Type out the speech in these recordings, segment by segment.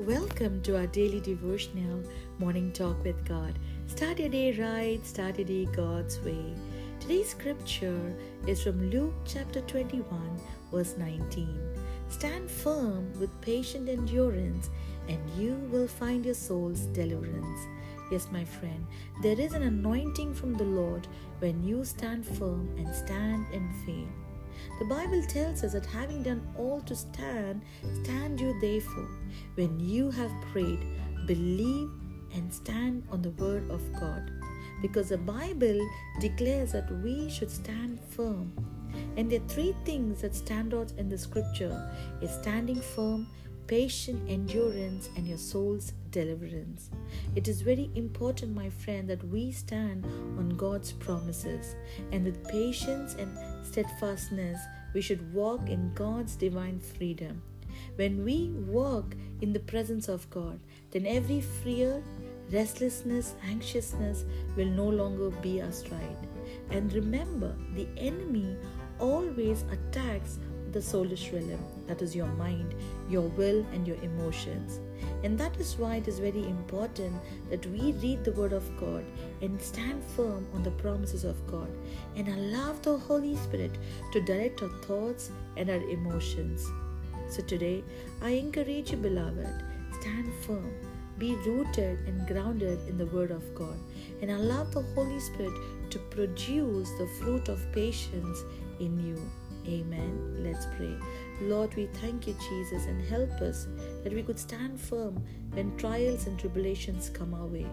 Welcome to our daily devotional morning talk with God. Start your day right, start your day God's way. Today's scripture is from Luke chapter 21, verse 19. Stand firm with patient endurance, and you will find your soul's deliverance. Yes, my friend, there is an anointing from the Lord when you stand firm and stand in faith. The Bible tells us that having done all to stand, stand you therefore. When you have prayed, believe and stand on the word of God. Because the Bible declares that we should stand firm. And there are three things that stand out in the scripture is standing firm, patient endurance, and your soul's deliverance. It is very important, my friend, that we stand on God's promises and with patience and steadfastness, we should walk in God's divine freedom. When we walk in the presence of God, then every fear, restlessness, anxiousness will no longer be our stride. And remember, the enemy always attacks the soulish realm that is your mind, your will, and your emotions. And that is why it is very important that we read the Word of God and stand firm on the promises of God and allow the Holy Spirit to direct our thoughts and our emotions. So today, I encourage you, beloved, stand firm. Be rooted and grounded in the Word of God and allow the Holy Spirit to produce the fruit of patience in you. Amen. Let's pray. Lord, we thank you, Jesus, and help us that we could stand firm when trials and tribulations come our way.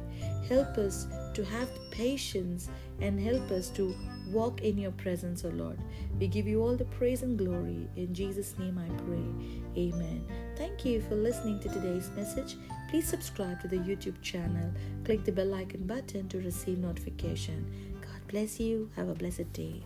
Help us to have patience and help us to walk in your presence, O Lord. We give you all the praise and glory. In Jesus' name I pray. Amen. Thank you for listening to today's message. Please subscribe to the YouTube channel. Click the bell icon button to receive notification. God bless you. Have a blessed day.